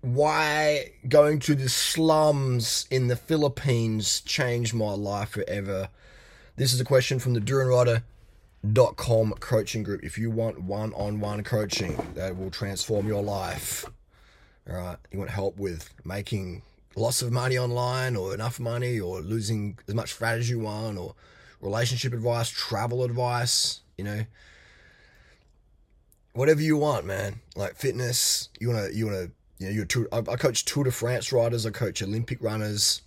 why going to the slums in the Philippines changed my life forever. This is a question from the DurianRider.com coaching group. If you want one on one coaching that will transform your life, all right, you want help with making lots of money online or enough money or losing as much fat as you want or relationship advice, travel advice, you know, whatever you want, man. Like fitness, you wanna you wanna you know, you're tour, I, I coach Tour de France riders, I coach Olympic runners,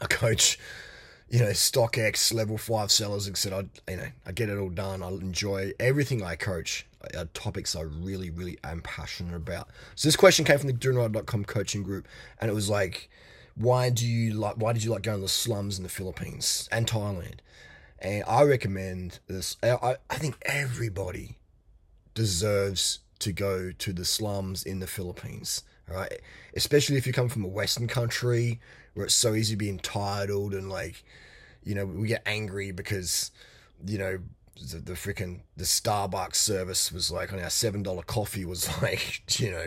I coach, you know, StockX level five sellers, etc. I, you know, I get it all done. I enjoy everything I coach. Are uh, topics I really, really am passionate about. So this question came from the DurianRider.com coaching group, and it was like, why do you like? Why did you like going to the slums in the Philippines and Thailand? And I recommend this. I, I think everybody deserves to go to the slums in the Philippines right? Especially if you come from a Western country where it's so easy to be entitled and like, you know, we get angry because, you know, the, the freaking the Starbucks service was like on our seven dollar coffee was like, you know,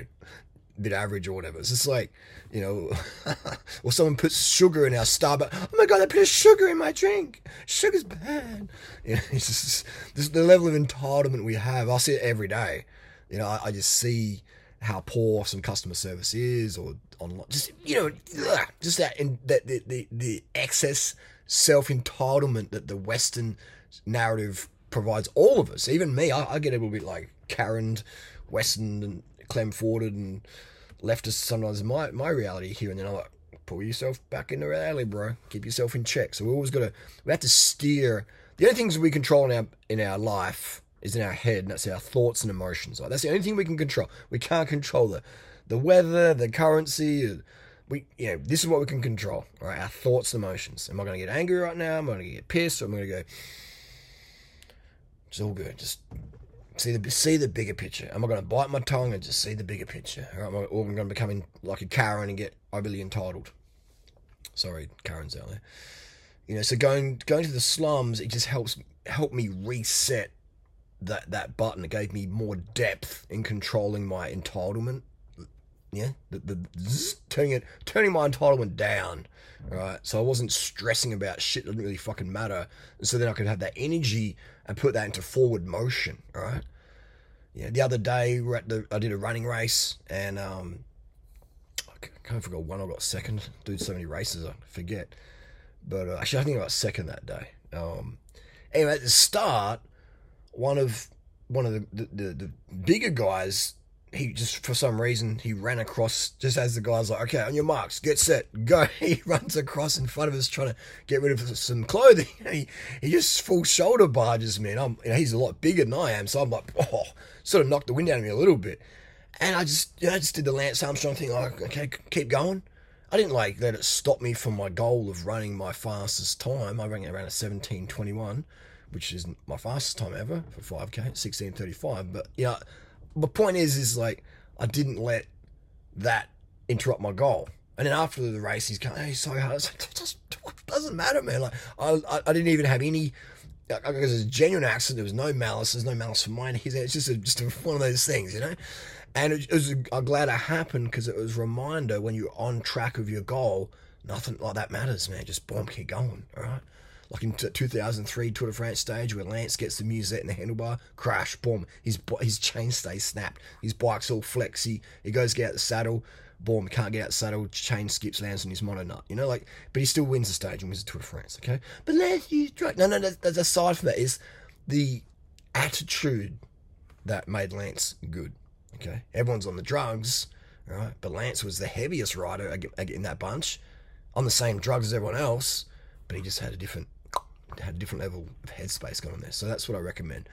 a bit average or whatever. It's just like, you know, or someone puts sugar in our Starbucks. Oh my god, they put sugar in my drink. Sugar's bad. You know, it's just the level of entitlement we have. I see it every day. You know, I, I just see how poor some customer service is or online just you know just that that the, the, the excess self-entitlement that the western narrative provides all of us even me i, I get a little bit like karen western and clem forded and leftist sometimes. My my reality here and then i'm like pull yourself back in the bro. Keep yourself in check. So we always got to we have to steer. The only things we control in our in our life is in our head, and that's our thoughts and emotions. Right? That's the only thing we can control. We can't control the the weather, the currency. Uh, we, you know, this is what we can control. Right? Our thoughts and emotions. Am I going to get angry right now? Am I going to get pissed? Or am I going to go? It's all good. Just see the see the bigger picture. Am I going to bite my tongue and just see the bigger picture? Or am I, or am I going to become like a Karen and get overly entitled? Sorry, Karen's out there. You know, so going going to the slums, it just helps help me reset that that button. It gave me more depth in controlling my entitlement. Yeah, the, the zzz, turning it, turning my entitlement down. Right, so I wasn't stressing about shit that didn't really fucking matter. And so then I could have that energy and put that into forward motion. Right. Yeah, the other day we're at the I did a running race and um I can't forget one I got second. Do so many races I forget. But uh, actually I think I got second that day. Um anyway at the start one of one of the, the, the, the bigger guys he just for some reason he ran across just as the guy's like, okay, on your marks, get set, go. He runs across in front of us trying to get rid of some clothing. He he just full shoulder barges me, and I'm you know, he's a lot bigger than I am, so I'm like, oh, sort of knocked the wind out of me a little bit. And I just you know, I just did the Lance Armstrong thing, like okay, keep going. I didn't like let it stop me from my goal of running my fastest time. I ran it around a 17:21 which isn't my fastest time ever for 5k, 16:35. But yeah, the point is, is like I didn't let that interrupt my goal. And then after the race, he's going, "Hey, so hard." I was like, it doesn't matter, man. Like I, I, I didn't even have any. Because it was a genuine accident. There was no malice. There's no malice for mine. It's just a, just a, one of those things, you know. And it, it was. I'm glad it happened because it was a reminder when you're on track of your goal, nothing like that matters, man. Just boom, keep going. All right like in 2003 Tour de France stage where Lance gets the musette in the handlebar, crash, boom, his his chain stays snapped, his bike's all flexy, he goes get out the saddle, boom, can't get out the saddle, chain skips, lands on his mono nut, you know, like, but he still wins the stage and wins the Tour de France, okay? But Lance, you drunk. No, no, that's aside from that is the attitude that made Lance good, okay? Everyone's on the drugs, right? But Lance was the heaviest rider in that bunch, on the same drugs as everyone else, but he just had a different had a different level of headspace going on there. So that's what I recommend.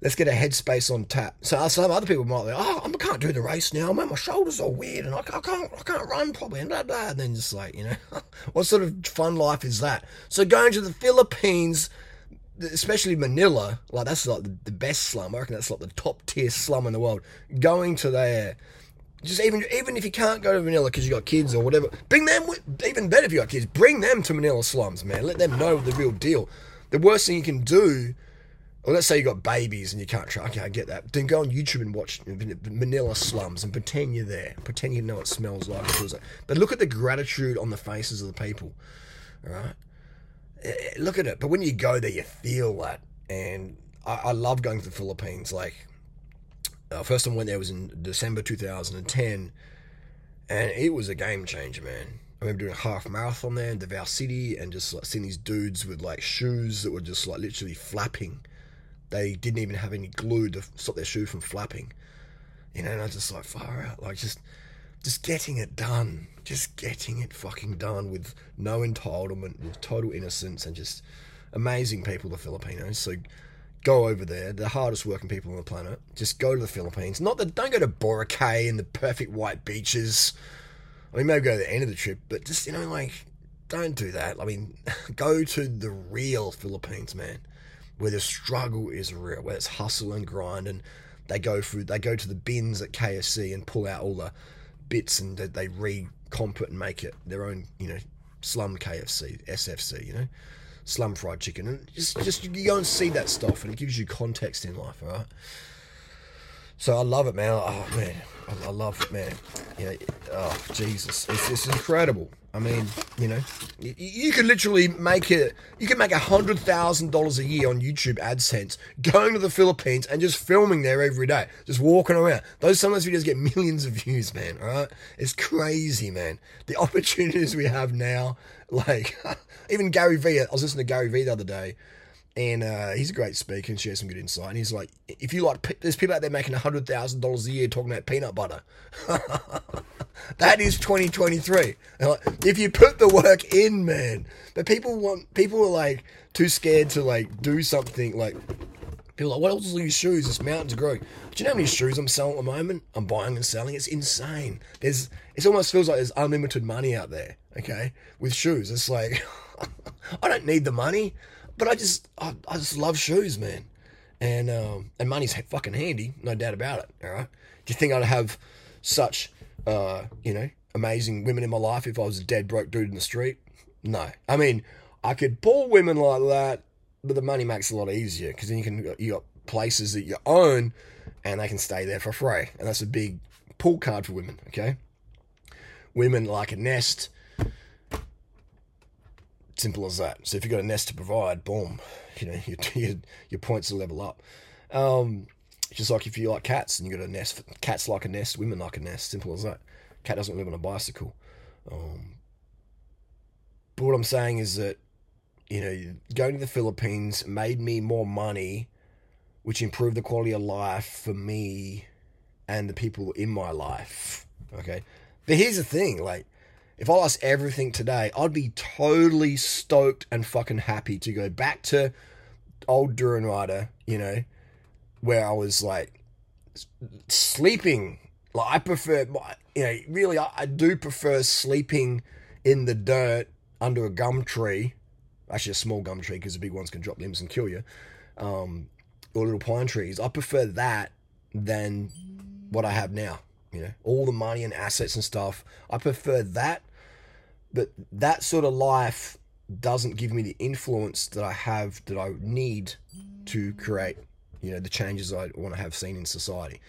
Let's get a headspace on tap. So some other people might be, oh, I can't do the race now. Man, my shoulders are weird, and I can't, I can't run properly, and blah blah. And then just like, you know, what sort of fun life is that? So going to the Philippines, especially Manila, like that's like the, the best slum. I reckon that's like the top tier slum in the world. Going to there just even even if you can't go to Manila because you got kids or whatever, bring them. Even better if you got kids, bring them to Manila slums, man. Let them know the real deal. The worst thing you can do Or let's say you got babies and you can't try. Okay, I get that. Then go on YouTube and watch Manila slums and pretend you're there. Pretend you know what it smells like. But look at the gratitude on the faces of the people. All right. Eh, eh, look at it. But when you go there, you feel that. And I, I love going to the Philippines. Like, uh, first time I went there was in December 2010. And it was a game changer, man. I remember doing a half marathon there in Davao City and just like seeing these dudes with like shoes that were just like literally flapping they didn't even have any glue to stop their shoe from flapping. You know, and I was just like, far out. Like, just, just getting it done. Just getting it fucking done with no entitlement, with total innocence, and just amazing people, the Filipinos. So go over there. The hardest working people on the planet. Just go to the Philippines. Not that, don't go to Boracay and the perfect white beaches. I mean, maybe go to the end of the trip, but just, you know, like, don't do that. I mean, go to the real Philippines, man where the struggle is real, where it's hustle and grind, and they go through, they go to the bins at KFC and pull out all the bits and they recomp it and make it their own, you know, slum KFC, SFC, you know, slum fried chicken, and just just you go and see that stuff, and it gives you context in life, right. So I love it, man. Oh man, I, love it, man. Know, oh Jesus, it's, it's incredible. I mean, you know, you, you could literally make it. You can make a hundred thousand dollars a year on YouTube AdSense, going to the Philippines and just filming there every day, just walking around. Those some of those videos get millions of views, man. All right, it's crazy, man. The opportunities we have now, like even Gary Vee. I was listening to Gary Vee the other day, and uh, he's a great speaker and shares some good insight. And he's like, if you like, there's people out there making hundred thousand dollars a year talking about peanut butter. That is 2023. If you put the work in, man. But people want people are like too scared to like do something like people like, what else are these shoes? This mountain's growing. Do you know how many shoes I'm selling at the moment? I'm buying and selling. It's insane. There's it almost feels like there's unlimited money out there, okay? With shoes. It's like I don't need the money, but I just I, I just love shoes, man. And um, and money's fucking handy, no doubt about it. All right. Do you think I'd have such uh, you know, amazing women in my life if I was a dead broke dude in the street? No. I mean, I could pull women like that, but the money makes it a lot easier because then you can you got places that you own and they can stay there for free, and that's a big pull card for women. Okay, women like a nest. Simple as that. So if you've got a nest to provide, boom, you know your your, your points will level up. Um, just like if you like cats and you got a nest, cats like a nest, women like a nest. Simple as that. Cat doesn't live on a bicycle. Um, but what I'm saying is that, you know, going to the Philippines made me more money, which improved the quality of life for me and the people in my life. Okay. But here's the thing like, if I lost everything today, I'd be totally stoked and fucking happy to go back to old Durian Rider, you know, where I was like sleeping. Like I prefer, you know, really, I, I do prefer sleeping in the dirt under a gum tree. Actually, a small gum tree because the big ones can drop limbs and kill you. Um, or little pine trees. I prefer that than what I have now. You know, all the money and assets and stuff. I prefer that, but that sort of life doesn't give me the influence that I have that I need to create you know, the changes I want to have seen in society.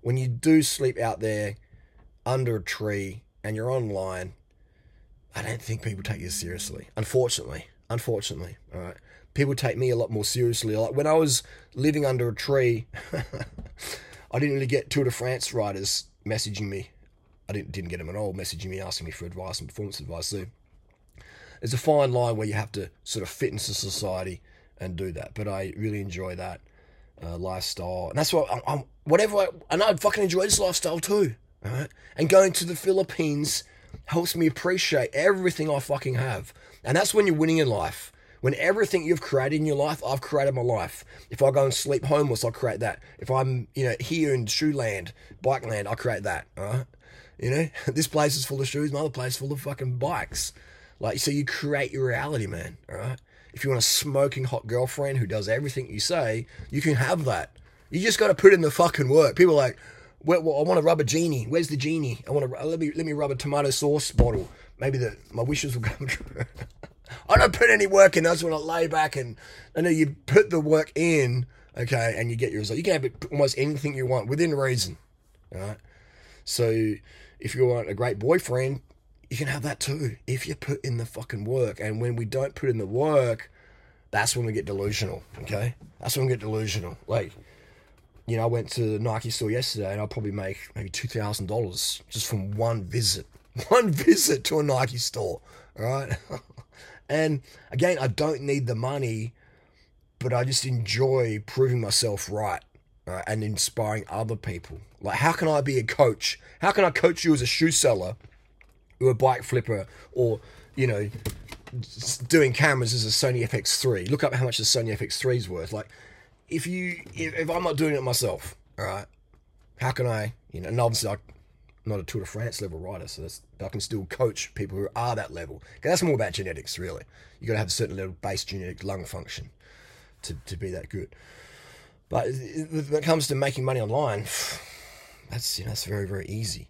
When you do sleep out there under a tree and you're online, I don't think people take you seriously. Unfortunately, unfortunately, all right. People take me a lot more seriously. Like when I was living under a tree, I didn't really get Tour de France riders messaging me. I didn't didn't get them at all messaging me asking me for advice and performance advice. So there's a fine line where you have to sort of fit into society and do that. But I really enjoy that uh, lifestyle, and that's what I'm, I'm whatever. I, and I fucking enjoy this lifestyle too. And going to the Philippines helps me appreciate everything I fucking have, and that's when you're winning in life. When everything you've created in your life, I've created my life. If I go and sleep homeless, I'll create that. If I'm, you know, here in shoe land, bike land, I create that. All right? You know, this place is full of shoes, my other place is full of fucking bikes. Like, so you create your reality, man. All right? If you want a smoking hot girlfriend who does everything you say, you can have that. You just got to put in the fucking work. People are like, well, well, I want to rub a genie. Where's the genie? I want to let me let me rub a tomato sauce bottle. Maybe the my wishes will come true. I don't put any work in. I just want to lay back and I know you put the work in okay, and you get your result. You can have almost anything you want within reason, all right? So if you want a great boyfriend, you can have that too if you put in the fucking work. And when we don't put in the work, that's when we get delusional, okay? That's when we get delusional. Like, you know, I went to the Nike store yesterday and I'll probably make maybe $2,000 just from one visit. One visit to a Nike store, all right? and again, I don't need the money, but I just enjoy proving myself right. Right, and inspiring other people. Like, how can I be a coach? How can I coach you as a shoe seller or a bike flipper or, you know, doing cameras as a Sony FX3? Look up how much the Sony FX3 is worth. Like, if you, if, if I'm not doing it myself, all right, how can I, you know, and obviously I'm not a Tour de France level rider, so I can still coach people who are that level. That's more about genetics, really. You've got to have a certain level base genetic lung function to, to be that good. But when it comes to making money online, that's you know, that's very very easy.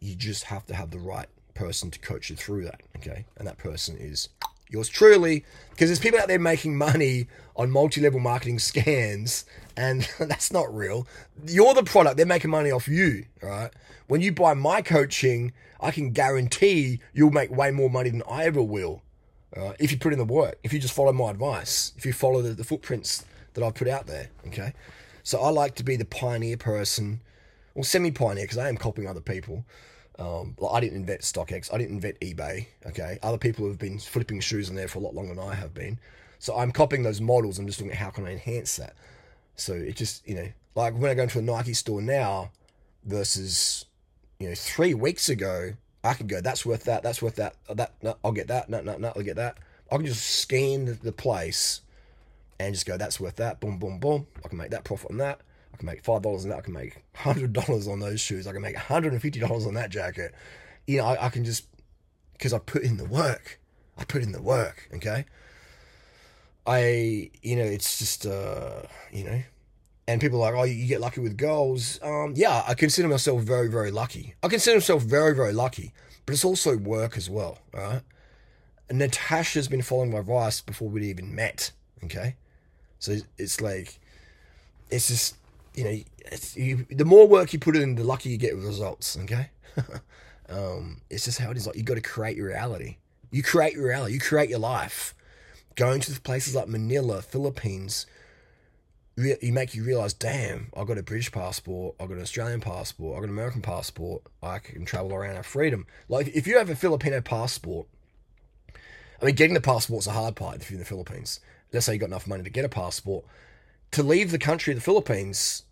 You just have to have the right person to coach you through that. Okay, and that person is yours truly, because there's people out there making money on multi-level marketing scans, and that's not real. You're the product; they're making money off you. Right? When you buy my coaching, I can guarantee you'll make way more money than I ever will. Uh, if you put in the work, if you just follow my advice, if you follow the, the footprints that I've put out there. Okay, so I like to be the pioneer person, or semi-pioneer, because I am copying other people. Um, like I didn't invent StockX, I didn't invent eBay. Okay, other people have been flipping shoes in there for a lot longer than I have been. So I'm copying those models. I'm just looking at how can I enhance that. So it just you know, like when I go into a Nike store now versus you know three weeks ago, I could go that's worth that, that's worth that, that no, I'll get that, no, no, no, I'll get that. I can just scan the place and just go, that's worth that. Boom, boom, boom. I can make that profit on that. I can make five dollars on that. I can make hundred dollars on those shoes. I can make hundred and fifty dollars on that jacket. You know, I, I can just because I put in the work. I put in the work. Okay. I, you know, it's just, uh, you know, and people are like, oh, you get lucky with girls. Um, yeah, I consider myself very, very lucky. I consider myself very, very lucky, but it's also work as well. Right. And Natasha's been following my advice before we'd even met. Okay. So it's like, it's just, you know, you, the more work you put in, the luckier you get with results. Okay. um, it's just how it is. Like you got to create your reality. You create your reality. You create your life. Going to places like Manila, Philippines, you make you realize, damn, I've got a British passport, I've got an Australian passport, I've got an American passport, I can travel around our freedom. Like if you have a Filipino passport, I mean, getting the passport's a hard part if you're in the Philippines let's say you got enough money to get a passport, to leave the country of the Philippines,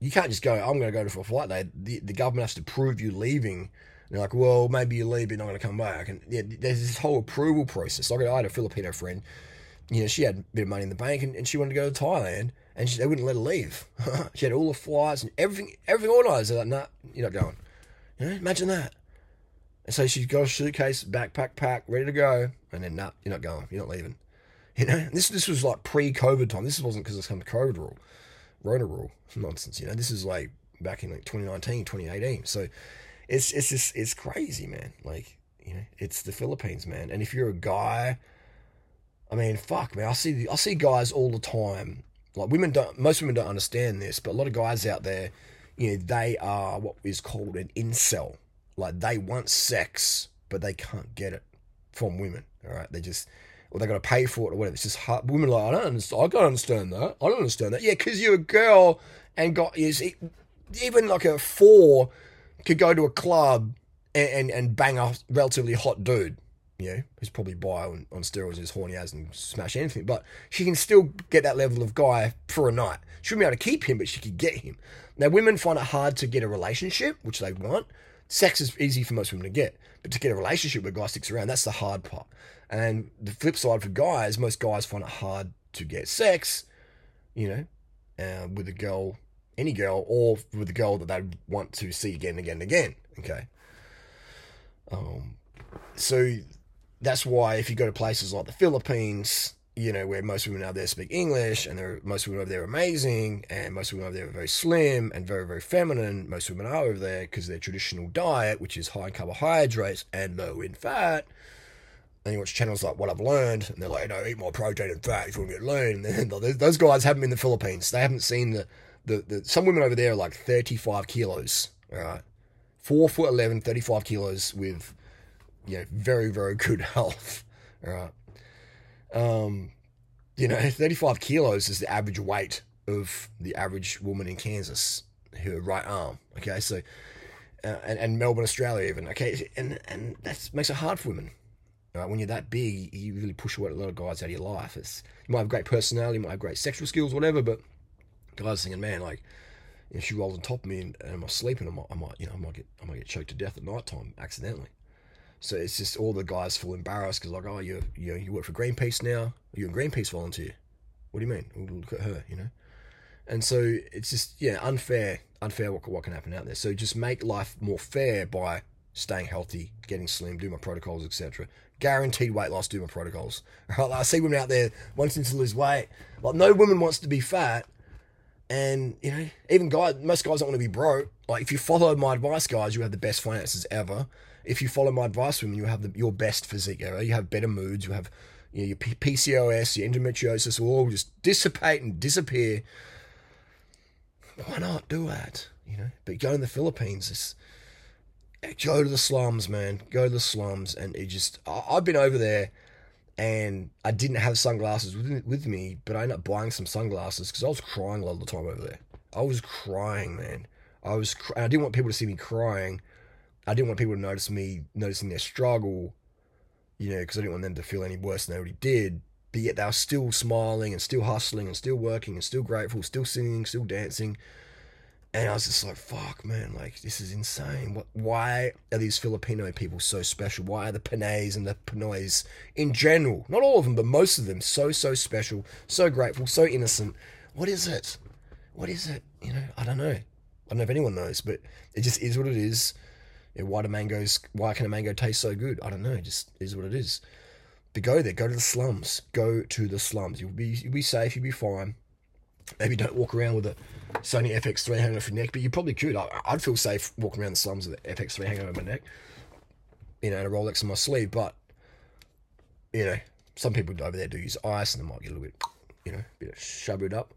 you can't just go, I'm going to go to a flight day. The, the government has to prove you leaving. And they're like, well, maybe you leave, you're not going to come back. And yeah, there's this whole approval process. Like I had a Filipino friend, you know, she had a bit of money in the bank and, and she wanted to go to Thailand and she, they wouldn't let her leave. she had all the flights and everything, everything organized. They're like, nah, you're not going. You know, imagine that. And so she's got a suitcase, backpack, pack, ready to go. And then, nah, you're not going. You're not leaving. You know, this this was like pre-COVID time. This wasn't because it's come to COVID rule, Rona rule nonsense. You know, this is like back in like 2019, 2018. So it's it's just it's crazy, man. Like you know, it's the Philippines, man. And if you're a guy, I mean, fuck, man. I see I see guys all the time. Like women don't, most women don't understand this, but a lot of guys out there, you know, they are what is called an incel. Like they want sex, but they can't get it from women. All right, they just or they got to pay for it or whatever. It's just hard. Women like, I don't understand. I can't understand that. I don't understand that. Yeah, because you're a girl and got is even like a four could go to a club and, and, and bang a relatively hot dude. You know, who's probably bi on, on steroids as horny as and smash anything, but she can still get that level of guy for a night. She wouldn't be able to keep him, but she could get him. Now, women find it hard to get a relationship, which they want. Sex is easy for most women to get, but to get a relationship with a guy sticks around, that's the hard part. And the flip side for guys, most guys find it hard to get sex, you know, uh, with a girl, any girl, or with a girl that they want to see again and again and again. Okay. Um, so that's why if you go to places like the Philippines, you know, where most women out there speak English and there most women over there are amazing and most women over there are very slim and very, very feminine. Most women are over there because their traditional diet, which is high in carbohydrates and low in fat, you watch channels like What I've Learned, and they're like, you know, eat more protein and fat if you want to get lean. And then those guys haven't been in the Philippines. They haven't seen the, the, the some women over there are like 35 kilos, all right? Four foot 11, 35 kilos with, you know, very, very good health, all right? Um, you know, 35 kilos is the average weight of the average woman in Kansas, her right arm, okay? So, uh, and, and Melbourne, Australia, even, okay? And, and that makes it hard for women Right? When you're that big, you really push a lot of guys out of your life. It's you might have great personality, you might have great sexual skills, whatever, but guys thinking, man, like if she rolls on top of me and, and I'm sleeping, I might, I might, you know, I might get, I might get choked to death at night time accidentally. So it's just all the guys feel embarrassed because like, oh, you, you, you work for Greenpeace now. You're a Greenpeace volunteer. What do you mean? Look at her, you know. And so it's just yeah, unfair, unfair what, what can happen out there. So just make life more fair by staying healthy, getting slim, do my protocols, etc guaranteed weight loss do my protocols. I see women out there wanting to lose weight. Like no woman wants to be fat. And, you know, even guys, most guys don't want to be broke. Like if you follow my advice, guys, you have the best finances ever. If you follow my advice, women, you have the, your best physique ever. You have better moods. You have you know, your PCOS, your endometriosis will all just dissipate and disappear. Why not do that? You know, but go in the Philippines, it's, go to the slums, man. Go to the slums, and it just. I've been over there, and I didn't have sunglasses with with me, but I ended up buying some sunglasses because I was crying a lot of the time over there. I was crying, man. I was. I didn't want people to see me crying. I didn't want people to notice me noticing their struggle. You know, because I didn't want them to feel any worse than they already did. But yet they were still smiling and still hustling and still working and still grateful, still singing, still dancing and I was just like, fuck, man, like, this is insane. What, why are these Filipino people so special? Why are the Pinays and the Pinoys in general, not all of them, but most of them, so, so special, so grateful, so innocent? What is it? What is it? You know, I don't know. I don't know if anyone knows, but it just is what it is. You know, why do mangoes, why can a mango taste so good? I don't know. It just is what it is. But go there, go to the slums. Go to the slums. You'll be, you'll be safe, you'll be fine. Maybe don't walk around with a Sony FX3 hanging off your neck, but you probably could. I, would feel safe walking around the slums with the FX3 hanging over my neck, you know, and a Rolex on my sleeve. But, you know, some people over there do use ice and they might get a little bit, you know, a bit of shabooed up.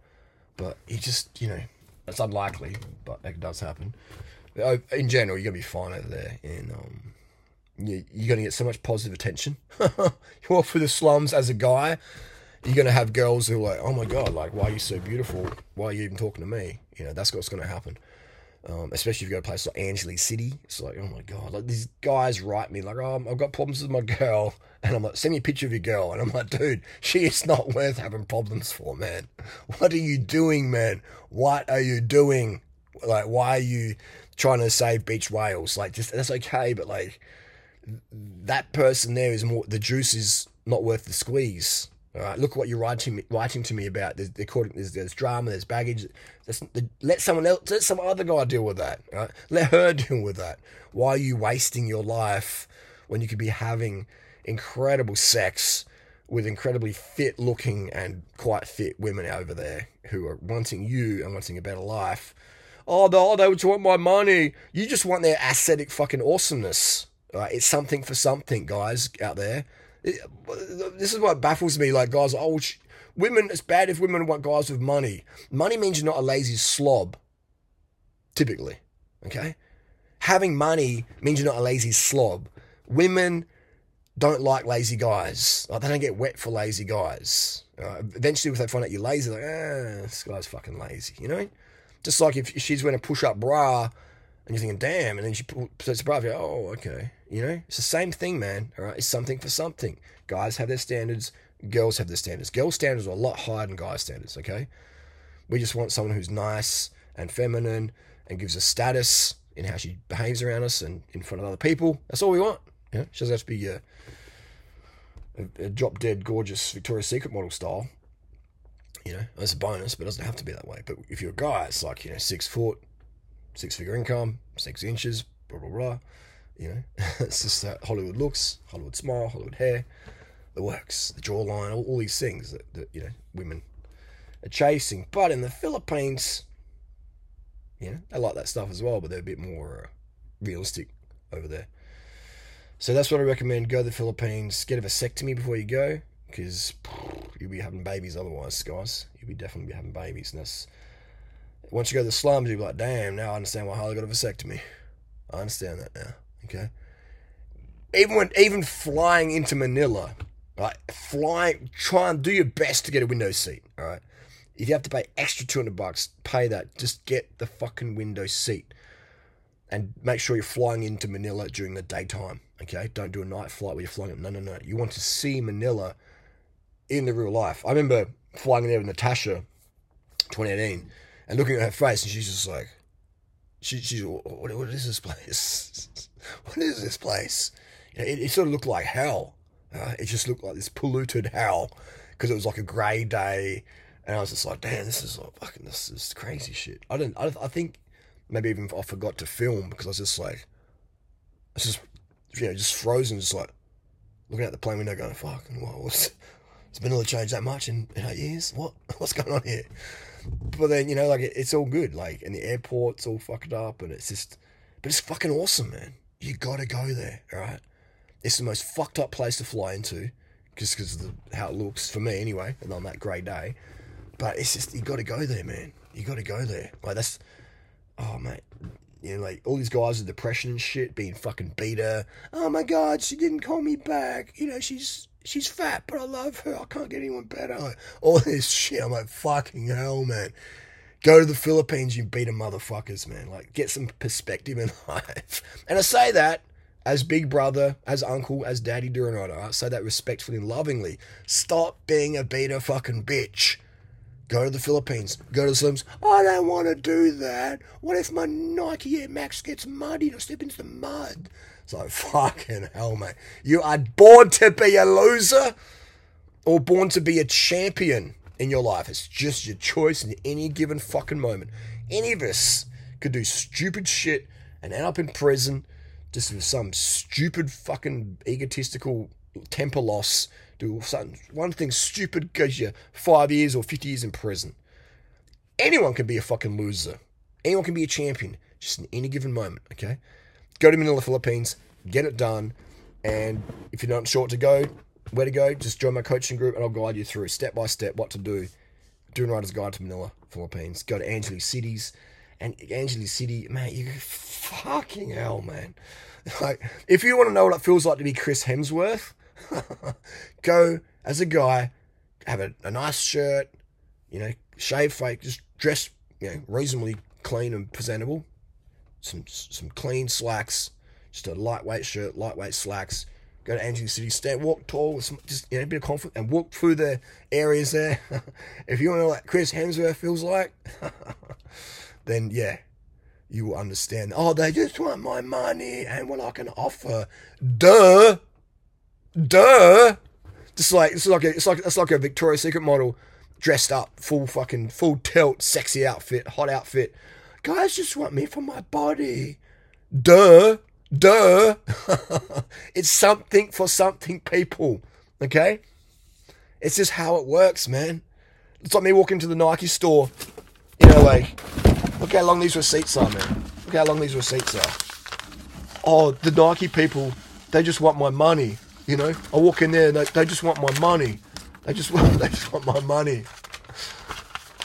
But you just, you know, it's unlikely, but it does happen. Oh, in general, you're going to be fine over there. And, um, you're going to get so much positive attention. you walk through the slums as a guy, you're gonna have girls who are like, oh my god, like why are you so beautiful? Why are you even talking to me? You know, that's what's gonna happen. Um, especially if you go to a place like Angeles City, it's like, oh my god, like these guys write me like, oh, I've got problems with my girl, and I'm like, send me a picture of your girl, and I'm like, dude, she is not worth having problems for, man. What are you doing, man? What are you doing? Like, why are you trying to save beach whales? Like, just that's okay, but like, that person there is more. The juice is not worth the squeeze. All right, look what you're writing writing to me about. There's, there's, there's drama, there's baggage. There's, let someone else, let some other guy deal with that. Let her deal with that. Why are you wasting your life when you could be having incredible sex with incredibly fit looking and quite fit women over there who are wanting you and wanting a better life? Oh, they, oh, they would want my money. You just want their ascetic fucking awesomeness. It's something for something, guys out there this is what baffles me. Like guys, oh, women. It's bad if women want guys with money. Money means you're not a lazy slob. Typically, okay. Having money means you're not a lazy slob. Women don't like lazy guys. Like they don't get wet for lazy guys. Uh, eventually, if they find out you're lazy, like, ah, this guy's fucking lazy. You know, just like if she's wearing a push-up bra and you're thinking, damn, and then she puts a bra, like, oh, okay. You know, it's the same thing, man. All right, it's something for something. Guys have their standards, girls have their standards. Girl standards are a lot higher than guys' standards. Okay, we just want someone who's nice and feminine and gives us status in how she behaves around us and in front of other people. That's all we want. Yeah, she doesn't have to be a, a, a drop dead gorgeous Victoria's Secret model style. You know, that's a bonus, but it doesn't have to be that way. But if you're a guy, it's like you know, six foot, six figure income, six inches, blah blah blah you know, it's just that Hollywood looks, Hollywood smile, Hollywood hair, the works, the jawline, all, all these things that, that, you know, women are chasing. But in the Philippines, you know, they like that stuff as well, but they're a bit more uh, realistic over there. So that's what I recommend. Go to the Philippines, get a vasectomy before you go, because you'll be having babies otherwise, guys. You'll be definitely be having babies. And that's, once you go to the slums, you'll be like, damn, now I understand why Harley got a vasectomy. I understand that now. Okay. Even when even flying into Manila, right? Flying, try and do your best to get a window seat. All right. If you have to pay extra two hundred bucks, pay that. Just get the fucking window seat, and make sure you're flying into Manila during the daytime. Okay. Don't do a night flight where you're flying. No, no, no. You want to see Manila in the real life. I remember flying there with Natasha, 2018, and looking at her face, and she's just like, she, she's, what, what is this place? what is this place? You know, it, it, sort of looked like hell. Uh, it just looked like this polluted hell because it was like a grey day, and I was just like, damn, this is like, fucking this is crazy shit. I didn't. I, I think maybe even I forgot to film because I was just like, it's just you know just frozen, just like looking at the plane window, going, fucking what was. It's been all changed that much in, in eight years. What? What's going on here? But then you know, like it, it's all good. Like, and the airport's all fucked up, and it's just, but it's fucking awesome, man. You gotta go there, all right? It's the most fucked up place to fly into, just because of the, how it looks for me, anyway. And on that great day, but it's just you gotta go there, man. You gotta go there. Like that's, oh mate, you know, like all these guys with depression and shit, being fucking beater. Oh my god, she didn't call me back. You know, she's she's fat, but I love her. I can't get anyone better. All this shit. I'm like, fucking hell, man. Go to the Philippines, you beat a motherfuckers, man. Like, get some perspective in life. And I say that as big brother, as uncle, as daddy it. I say that respectfully and lovingly. Stop being a beta fucking bitch. Go to the Philippines. Go to the Slims. I don't want to do that. What if my Nike Air Max gets muddy and I step into the mud? Like, fucking hell, mate. You are born to be a loser or born to be a champion in your life. It's just your choice in any given fucking moment. Any of us could do stupid shit and end up in prison just with some stupid fucking egotistical temper loss. Do something, one thing stupid goes you five years or 50 years in prison. Anyone can be a fucking loser. Anyone can be a champion just in any given moment, okay? Go to Manila, Philippines, get it done. And if you're not sure to go, where to go, just join my coaching group and I'll guide you through step by step what to do. Durian Rider's Guide to Manila, Philippines. Go to Angeles Cities. And Angeles City, man, you fucking hell, man. Like, if you want to know what it feels like to be Chris Hemsworth, go as a guy, have a, a nice shirt, you know, shave fake, just dress, you know, reasonably clean and presentable some some clean slacks, just a lightweight shirt, lightweight slacks. Go to Angeles City, stand, walk tall some, just you know, a bit of confidence, and walk through the areas there. if you want to know what Chris Hemsworth feels like, then yeah, you will understand. Oh, they just want my money and what I can offer. Duh, duh. Just like it's like a, it's like it's like a Victoria's Secret model dressed up, full fucking full tilt, sexy outfit, hot outfit guys just want me for my body. Duh, duh. it's something for something, people. Okay? It's just how it works, man. It's like me walking to the Nike store. You know, like, look how long these receipts are, man. Look how long these receipts are. Oh, the Nike people, they just want my money. You know, I walk in there and they, they just want my money. They just want, they just want my money.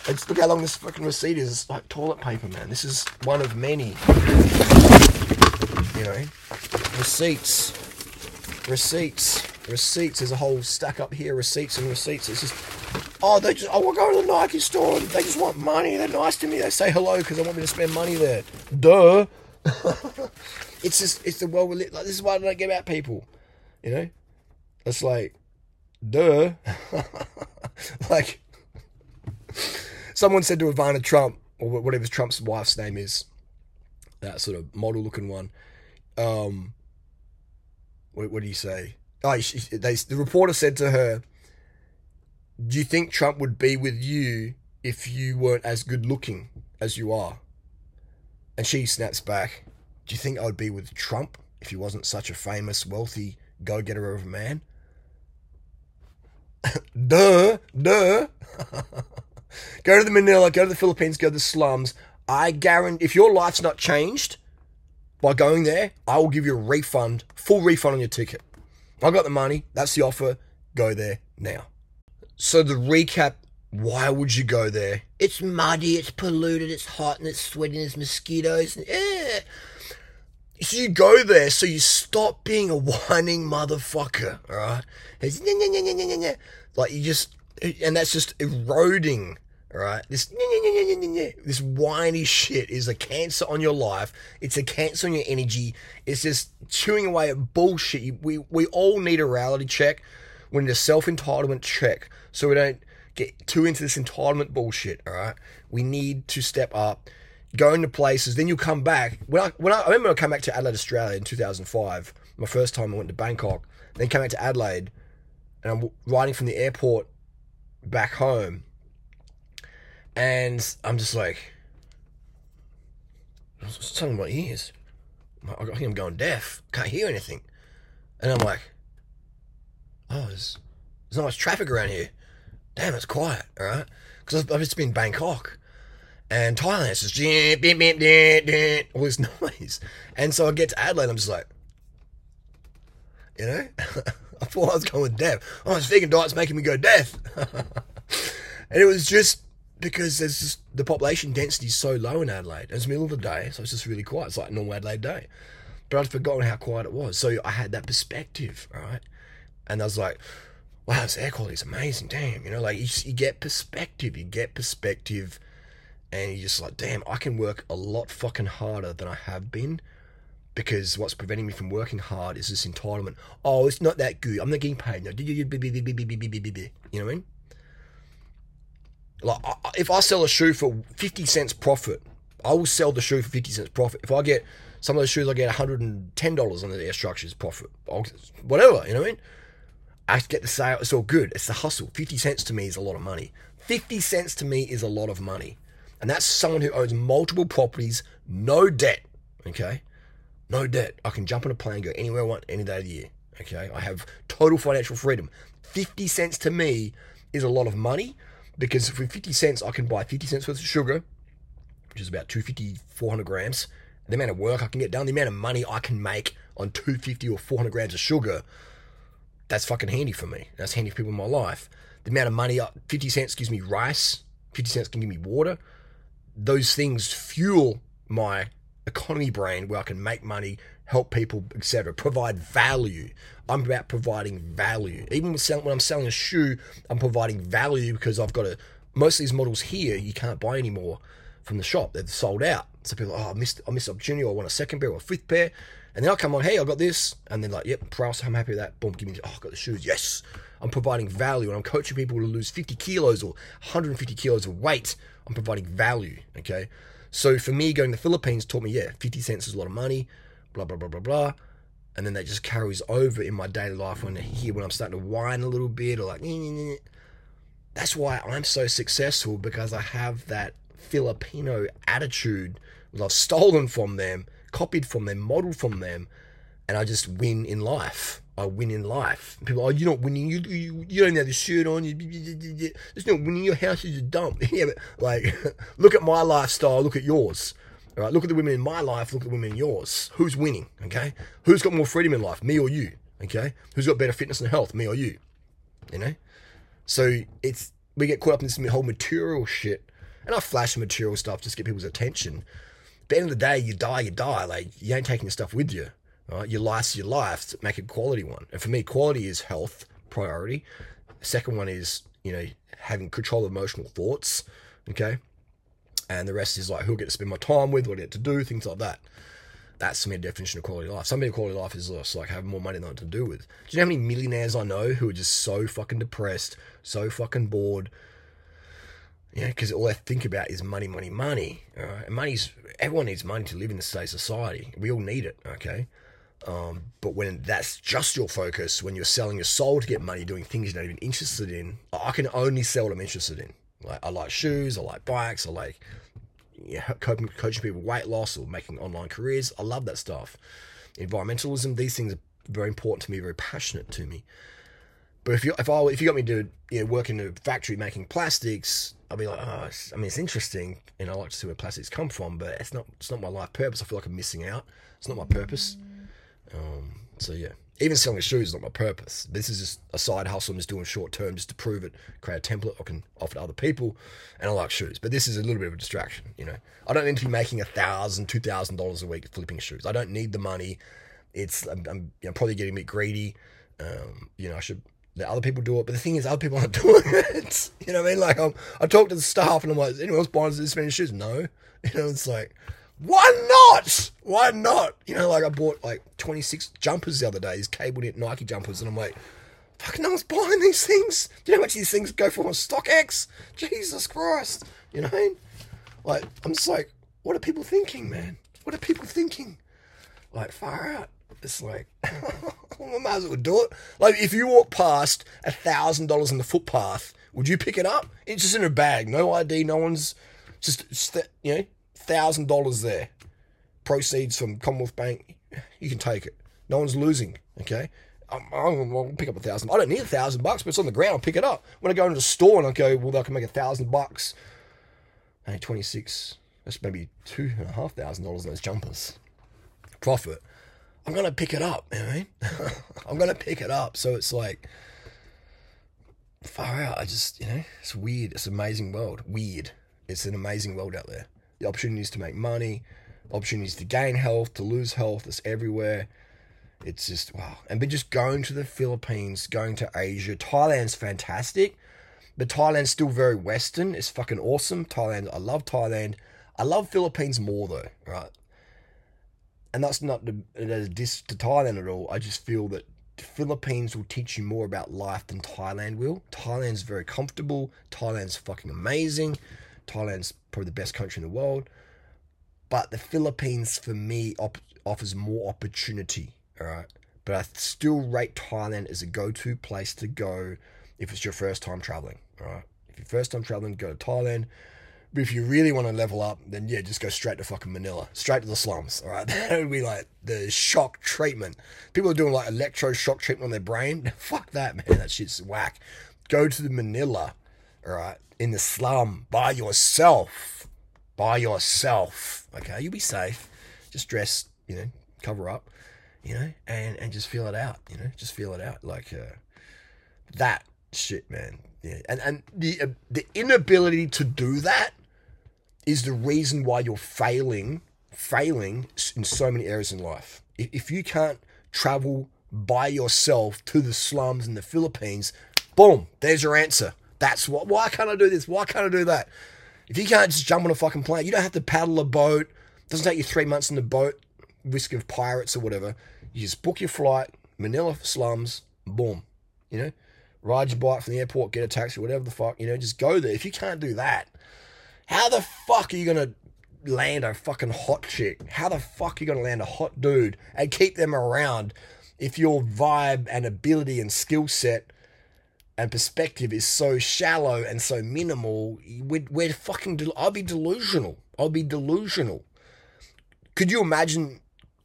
Look how long this fucking receipt is. It's like toilet paper, man. This is one of many. You know, receipts, receipts, receipts. There's a whole stack up here. Receipts and receipts. It's just, oh, they just, oh, we'll go to the Nike store. They just want money. They're nice to me. They say hello because they want me to spend money there. Duh. it's just, it's the world we live. Like this is why I don't get about people. You know, it's like, duh. like Someone said to Ivana Trump, or whatever Trump's wife's name is, that sort of model looking one. Um, what, what do you say? Oh, she, they, the reporter said to her, Do you think Trump would be with you if you weren't as good looking as you are? And she snaps back, Do you think I would be with Trump if he wasn't such a famous, wealthy, go getter of a man? duh, duh. Go to the Manila, go to the Philippines, go to the slums. I guarantee if your life's not changed, by going there, I will give you a refund, full refund on your ticket. I got the money. That's the offer. Go there now. So the recap why would you go there? It's muddy, it's polluted, it's hot, and it's sweaty, and there's mosquitoes. And, eh. So you go there, so you stop being a whining motherfucker, alright? It's like you just, and that's just eroding, alright? This this whiny shit is a cancer on your life. It's a cancer on your energy. It's just chewing away at bullshit. We we all need a reality check. We need a self entitlement check, so we don't get too into this entitlement bullshit. All right, we need to step up, go into places. Then you come back. When I when I, I remember I came back to Adelaide, Australia in 2005. My first time I went to Bangkok. Then came back to Adelaide, and I'm riding from the airport back home, and I'm just like, something in my ears. I think I'm going deaf. Can't hear anything. And I'm like, oh, there's, there's not much traffic around here damn, it's quiet, all right? Because I've, I've just been Bangkok and Thailand. It's just all this noise. And so I get to Adelaide, I'm just like, you know, I thought I was going deaf. Oh, this vegan diet's making me go deaf. and it was just because there's just the population density is so low in Adelaide. It's middle of the day, so it's just really quiet. It's like normal Adelaide day. But I'd forgotten how quiet it was. So I had that perspective, right? And I was like, wow, this air quality is amazing. Damn, you know, like you, you get perspective, you get perspective, and you're just like, damn, I can work a lot fucking harder than I have been because what's preventing me from working hard is this entitlement. Oh, it's not that good. I'm not getting paid. No, you know what I mean? Like, if I sell a shoe for 50 cents profit, I will sell the shoe for 50 cents profit. If I get some of those shoes, I get $110 on the air structures profit. Whatever, you know what I mean? I get the sale. It's all good. It's the hustle. 50 cents to me is a lot of money. 50 cents to me is a lot of money. And that's someone who owns multiple properties, no debt. Okay? No debt. I can jump on a plane, go anywhere I want, any day of the year. Okay? I have total financial freedom. 50 cents to me is a lot of money because for 50 cents, I can buy 50 cents worth of sugar, which is about 250, 400 grams. The amount of work I can get done, the amount of money I can make on 250 or 400 grams of sugar that's fucking handy for me. That's handy for people in my life. The amount of money, uh, 50 cents gives me rice, 50 cents can give me water. Those things fuel my economy brain where I can make money, help people, etc. Provide value. I'm about providing value. Even when I'm selling a shoe, I'm providing value because I've got a. Most of these models here you can't buy anymore from the shop. They're sold out. So people, are, oh, I missed, I missed opportunity. I want a second pair or a fifth pair. And then I'll come on, hey, I got this. And then like, yep, price, I'm happy with that. Boom, give me, oh, I got the shoes. Yes. I'm providing value and I'm coaching people to lose 50 kilos or 150 kilos of weight. I'm providing value. Okay. So for me, going to the Philippines taught me, yeah, 50 cents is a lot of money, blah, blah, blah, blah, blah. And then that just carries over in my daily life when here when I'm starting to whine a little bit or like, that's why I'm so successful because I have that Filipino attitude that I've stolen from them copied from them, modeled from them, and I just win in life. I win in life. People, oh, you're not winning. You you, you don't have the shirt on. You, there's no winning. Your house is a dump. yeah, but like, look at my lifestyle. Look at yours. All right. Look at the women in my life. Look at the women in yours. Who's winning? Okay. Who's got more freedom in life? Me or you? Okay. Who's got better fitness and health? Me or you? You know. So it's we get caught up in this whole material shit, and I flash material stuff just to get people's attention At the end of the day, you die, you die. Like you ain't taking your stuff with you. Right? Your life's your life. To make a quality one. And for me, quality is health priority. second one is you know having control of emotional thoughts. Okay, and the rest is like who I get to spend my time with, what I get to do, things like that. That's to me a definition of quality life. Some people quality life is just like having more money than to do with. Do you know how many millionaires I know who are just so fucking depressed, so fucking bored, yeah, because all they think about is money, money, money. And money's everyone needs money to live in this society. We all need it. Okay, um, but when that's just your focus, when you're selling your soul to get money, doing things you're not even interested in, I can only sell what I'm interested in. Like I like shoes, I like bikes, I like yeah, coaching, coaching people weight loss or making online careers. I love that stuff. Environmentalism, these things are very important to me, very passionate to me. But if you if I if you got me to you know, work in a factory making plastics, I'll be like, oh, I mean, it's interesting, and I like to see where plastics come from, but it's not it's not my life purpose. I feel like I'm missing out. It's not my purpose. Um, so yeah, even selling shoes is not my purpose. This is just a side hustle. I'm just doing short term just to prove it, create a template I can offer to other people, and I like shoes. But this is a little bit of a distraction. You know, I don't need to be making a thousand, two thousand dollars a week flipping shoes. I don't need the money. It's I'm, I'm you know, probably getting a bit greedy. Um, you know, I should let other people do it. But the thing is, other people aren't doing it. You know what I mean? Like, I'm, I talk to the staff and I'm like, anyone else buying this many shoes? No. You know, it's like, why not? Why not? You know, like I bought like 26 jumpers the other day, these cable knit Nike jumpers, and I'm like, fucking no one's buying these things. Do you know how much these things go for on StockX? Jesus Christ. You know? Like, I'm just like, what are people thinking, man? What are people thinking? Like, far out. It's like, I might as well do it. Like, if you walk past a thousand dollars on the footpath, would you pick it up? It's just in a bag, no ID, no one's just, just you know, thousand dollars there. Proceeds from Commonwealth Bank, you can take it. No one's losing. Okay, I'm, I'm, I'll pick up a thousand. I don't need a thousand bucks, but it's on the ground. I'll pick it up. When I go into the store and I go, well, I can make a thousand bucks. Hey, twenty six. That's maybe two and a half thousand dollars in those jumpers. Profit. I'm gonna pick it up. You know I mean? I'm gonna pick it up. So it's like far out. I just, you know, it's weird. It's an amazing world. Weird. It's an amazing world out there. The opportunities to make money, opportunities to gain health, to lose health, it's everywhere. It's just wow. And but just going to the Philippines, going to Asia, Thailand's fantastic, but Thailand's still very Western. It's fucking awesome. Thailand, I love Thailand. I love Philippines more though, right? And that's not a diss to Thailand at all. I just feel that Philippines will teach you more about life than Thailand will. Thailand's very comfortable. Thailand's fucking amazing. Thailand's probably the best country in the world. But the Philippines, for me, op- offers more opportunity. All right. But I still rate Thailand as a go to place to go if it's your first time traveling. All right. If you're first time traveling, go to Thailand. But if you really want to level up, then yeah, just go straight to fucking Manila, straight to the slums. All right, that would be like the shock treatment. People are doing like electroshock treatment on their brain. Fuck that, man. That shit's whack. Go to the Manila, all right, in the slum by yourself, by yourself. Okay, you'll be safe. Just dress, you know, cover up, you know, and and just feel it out. You know, just feel it out. Like uh, that shit, man. Yeah, and and the uh, the inability to do that is the reason why you're failing, failing in so many areas in life. If, if you can't travel by yourself to the slums in the Philippines, boom, there's your answer. That's what. Why can't I do this? Why can't I do that? If you can't just jump on a fucking plane, you don't have to paddle a boat. It doesn't take you three months in the boat, risk of pirates or whatever. You just book your flight, Manila slums, boom. You know, ride your bike from the airport, get a taxi, whatever the fuck. You know, just go there. If you can't do that, how the fuck are you gonna land a fucking hot chick? How the fuck are you gonna land a hot dude and keep them around if your vibe and ability and skill set and perspective is so shallow and so minimal? We're, we're fucking. Del- I'll be delusional. I'll be delusional. Could you imagine?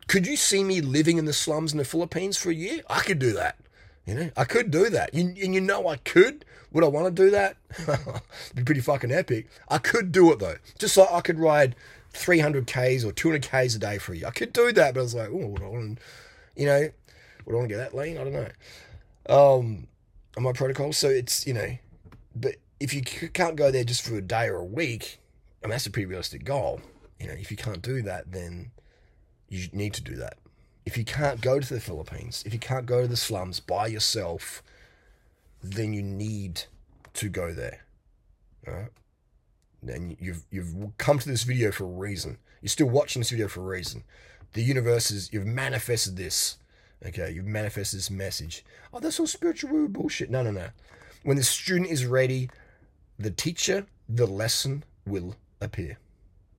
Could you see me living in the slums in the Philippines for a year? I could do that. You know, I could do that. You, and you know I could. Would I want to do that? Be pretty fucking epic. I could do it though. Just like I could ride 300 Ks or 200 Ks a day for a year. I could do that, but I was like, oh, would I want to, you know, would I want to get that lean? I don't know. Um, on my protocol. So it's, you know, but if you can't go there just for a day or a week, I mean, that's a pretty realistic goal. You know, if you can't do that, then you need to do that if you can't go to the Philippines, if you can't go to the slums by yourself, then you need to go there. All right? Then you've you've come to this video for a reason. You're still watching this video for a reason. The universe is you've manifested this. Okay, you manifest this message. Oh, that's all spiritual bullshit. No, no, no. When the student is ready, the teacher, the lesson will appear.